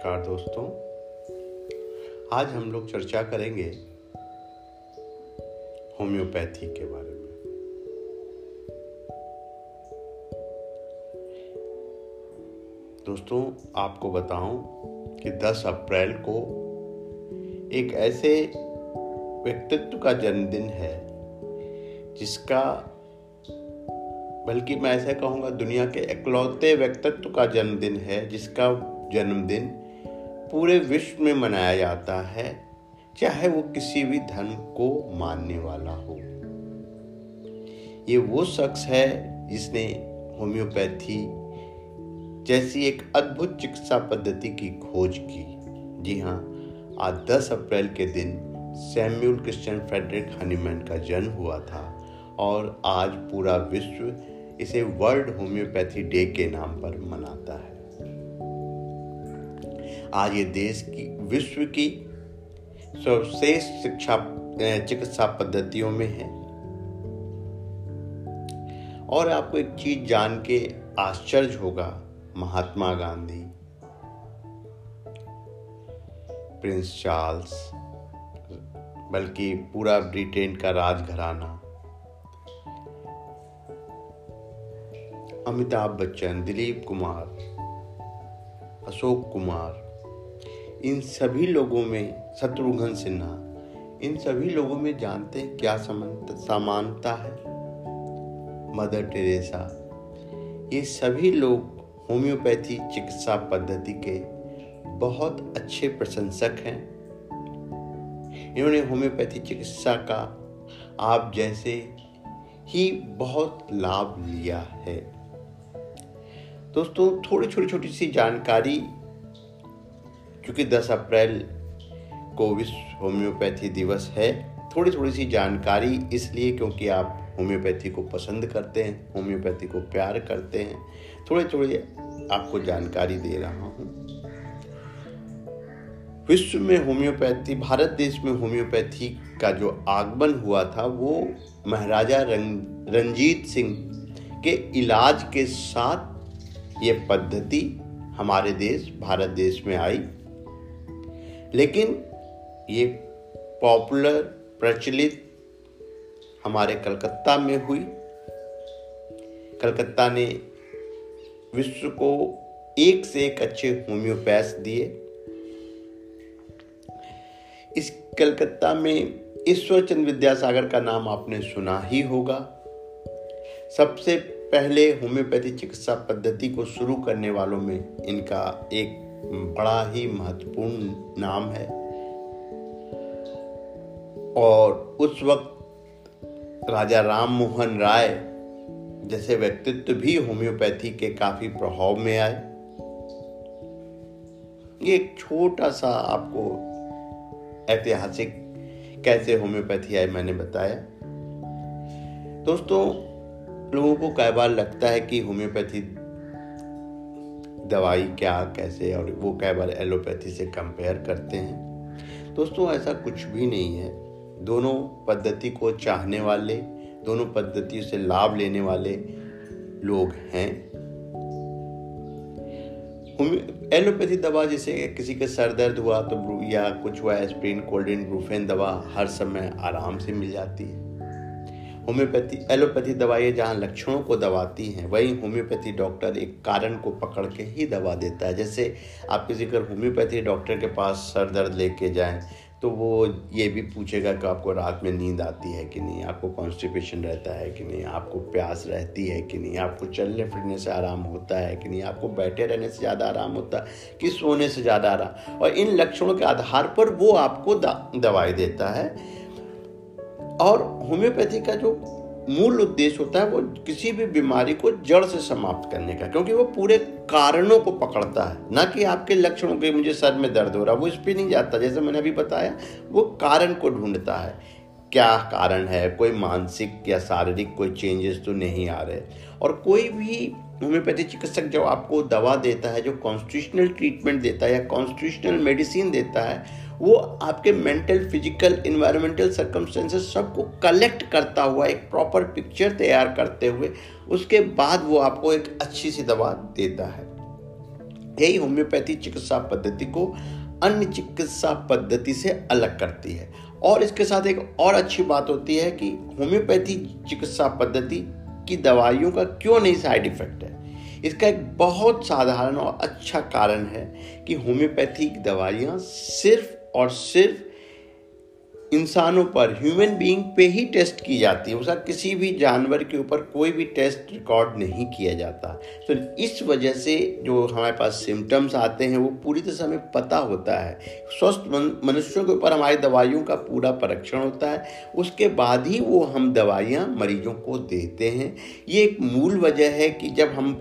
नमस्कार दोस्तों। आज हम लोग चर्चा करेंगे होम्योपैथी के बारे में। दोस्तों, आपको बताऊँ कि 10 अप्रैल को एक ऐसे व्यक्तित्व का जन्मदिन है, जिसका, बल्कि मैं ऐसा कहूँगा दुनिया के इकलौते व्यक्तित्व का जन्मदिन है, जिसका जन्मदिन पूरे विश्व में मनाया जाता है, चाहे वो किसी भी धर्म को मानने वाला हो। ये वो शख्स है जिसने होम्योपैथी जैसी एक अद्भुत चिकित्सा पद्धति की खोज की। जी हाँ आज 10 अप्रैल के दिन सैम्यूल क्रिश्चियन फ्रेडरिक हनीमैन का जन्म हुआ था और आज पूरा विश्व इसे वर्ल्ड होम्योपैथी डे के नाम पर मनाता है। आज ये देश की, विश्व की सर्वश्रेष्ठ शिक्षा चिकित्सा पद्धतियों में है। और आपको एक चीज़ जान के आश्चर्य होगा, महात्मा गांधी, प्रिंस चार्ल्स, बल्कि पूरा ब्रिटेन का राजघराना, अमिताभ बच्चन, दिलीप कुमार, अशोक कुमार इन सभी लोगों में शत्रुघ्न सिन्हा, इन सभी लोगों में जानते हैं क्या समानता है? मदर टेरेसा, ये सभी लोग होम्योपैथी चिकित्सा पद्धति के बहुत अच्छे प्रशंसक हैं। इन्होंने होम्योपैथी चिकित्सा का आप जैसे ही बहुत लाभ लिया है। दोस्तों, थोड़ी छोटी छोटी सी जानकारी क्योंकि 10 अप्रैल को विश्व होम्योपैथी दिवस है थोड़ी थोड़ी सी जानकारी इसलिए क्योंकि आप होम्योपैथी को पसंद करते हैं, होम्योपैथी को प्यार करते हैं थोड़े थोड़े आपको जानकारी दे रहा हूँ। विश्व में होम्योपैथी, भारत देश में होम्योपैथी का जो आगमन हुआ था, वो महाराजा रंग, रंजीत सिंह के इलाज के साथ ये पद्धति हमारे देश, भारत देश में आई। लेकिन ये पॉपुलर प्रचलित हमारे कलकत्ता में हुई। कलकत्ता ने विश्व को एक से एक अच्छे होम्योपैथ दिए। इस कलकत्ता में ईश्वर चंद्र विद्यासागर का नाम आपने सुना ही होगा। सबसे पहले होम्योपैथी चिकित्सा पद्धति को शुरू करने वालों में इनका एक बड़ा ही महत्वपूर्ण नाम है। और उस वक्त राजा राम मोहन राय जैसे व्यक्तित्व भी होम्योपैथी के काफ़ी प्रभाव में आए। ये एक छोटा सा आपको ऐतिहासिक कैसे होम्योपैथी आई मैंने बताया। दोस्तों, लोगों को कई बार लगता है कि होम्योपैथी दवाई क्या, कैसे, और वो कई बार एलोपैथी से कंपेयर करते हैं। दोस्तों, ऐसा कुछ भी नहीं है। दोनों पद्धति को चाहने वाले, दोनों पद्धतियों से लाभ लेने वाले लोग हैं। एलोपैथी दवा, जैसे किसी के सर दर्द हुआ तो या कुछ हुआ एस्प्रिन कोल्ड ब्रूफेन दवा हर समय आराम से मिल जाती है। होम्योपैथी, एलोपैथी दवाइयाँ जहाँ लक्षणों को दबाती हैं, वहीं होम्योपैथी डॉक्टर एक कारण को पकड़ के ही दवा देता है। जैसे आप किसी अगर होम्योपैथी डॉक्टर के पास सर दर्द लेके जाएँ तो वो ये भी पूछेगा कि आपको रात में नींद आती है कि नहीं, आपको कॉन्स्टिपेशन रहता है कि नहीं, आपको प्यास रहती है कि नहीं, आपको चलने फिरने से आराम होता है कि नहीं, आपको बैठे रहने से ज़्यादा आराम होता है कि सोने से ज़्यादा आराम। और इन लक्षणों के आधार पर वो आपको दवाई देता है। और होम्योपैथी का जो मूल उद्देश्य होता है वो किसी भी बीमारी को जड़ से समाप्त करने का, क्योंकि वो पूरे कारणों को पकड़ता है। ना कि आपके लक्षणों के मुझे सर में दर्द हो रहा, वो इस पर नहीं जाता जैसे मैंने अभी बताया, वो कारण को ढूंढता है। क्या कारण है? कोई मानसिक या शारीरिक कोई चेंजेस तो नहीं आ रहे। और कोई भी होम्योपैथी चिकित्सक जब आपको दवा देता है, जो कॉन्स्टिट्यूशनल ट्रीटमेंट देता है या कॉन्स्टिट्यूशनल मेडिसिन देता है, वो आपके मेंटल फ़िज़िकल इन्वायरमेंटल सर्कमस्टेंसेस सबको कलेक्ट करता हुआ, एक प्रॉपर पिक्चर तैयार करते हुए, उसके बाद वो आपको एक अच्छी सी दवा देता है। यही होम्योपैथी चिकित्सा पद्धति को अन्य चिकित्सा पद्धति से अलग करती है। और इसके साथ एक और अच्छी बात होती है कि होम्योपैथी चिकित्सा पद्धति की दवाइयों का क्यों नहीं साइड इफ़ेक्ट है? इसका एक बहुत साधारण और अच्छा कारण है कि होम्योपैथिक दवाइयाँ सिर्फ़ और सिर्फ़ इंसानों पर ह्यूमन बीइंग पे ही टेस्ट की जाती है। उसका किसी भी जानवर के ऊपर कोई भी टेस्ट रिकॉर्ड नहीं किया जाता। तो इस वजह से जो हमारे पास सिम्टम्स आते हैं, वो पूरी तरह से हमें पता होता है। स्वस्थ मनुष्यों के ऊपर हमारी दवाइयों का पूरा परीक्षण होता है। उसके बाद ही वो हम दवाइयाँ मरीजों को देते हैं। ये एक मूल वजह है कि जब हम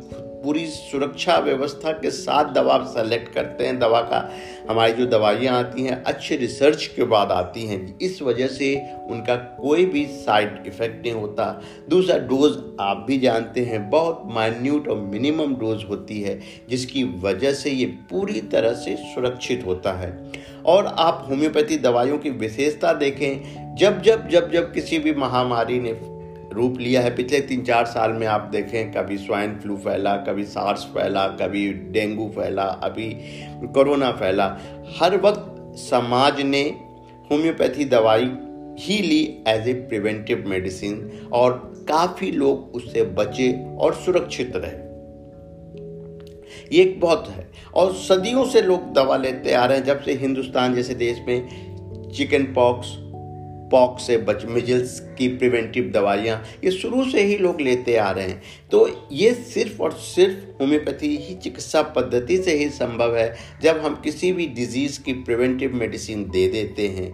पूरी सुरक्षा व्यवस्था के साथ दवा सेलेक्ट करते हैं। दवा का, हमारी जो दवाइयाँ आती हैं, अच्छे रिसर्च के बाद आती हैं। इस वजह से उनका कोई भी साइड इफ़ेक्ट नहीं होता। दूसरा डोज आप भी जानते हैं, बहुत माइन्यूट और मिनिमम डोज होती है, जिसकी वजह से ये पूरी तरह से सुरक्षित होता है। और आप होम्योपैथी दवाइयों की विशेषता देखें, जब जब जब जब किसी भी महामारी ने रूप लिया है। पिछले तीन चार साल में आप देखें, कभी स्वाइन फ्लू फैला, कभी सार्स फैला, कभी डेंगू फैला, अभी कोरोना फैला। हर वक्त समाज ने होम्योपैथी दवाई ही ली एज ए प्रिवेंटिव मेडिसिन और काफ़ी लोग उससे बचे और सुरक्षित रहे। ये एक बहुत है। और सदियों से लोग दवा लेते आ रहे हैं। जब से हिंदुस्तान जैसे देश में चिकन पॉक्स पॉक्स से बच मिजल्स की प्रिवेंटिव दवाइयाँ, ये शुरू से ही लोग लेते आ रहे हैं। तो ये सिर्फ़ और सिर्फ़ होम्योपैथी ही चिकित्सा पद्धति से ही संभव है, जब हम किसी भी डिज़ीज़ की प्रिवेंटिव मेडिसिन दे देते हैं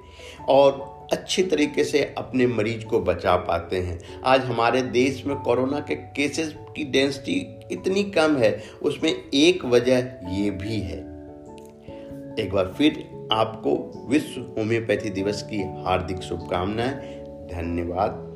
और अच्छी तरीके से अपने मरीज़ को बचा पाते हैं। आज हमारे देश में कोरोना के केसेस की डेंसिटी इतनी कम है, उसमें एक वजह ये भी है। एक बार फिर आपको विश्व होम्योपैथी दिवस की हार्दिक शुभकामनाएँ। धन्यवाद।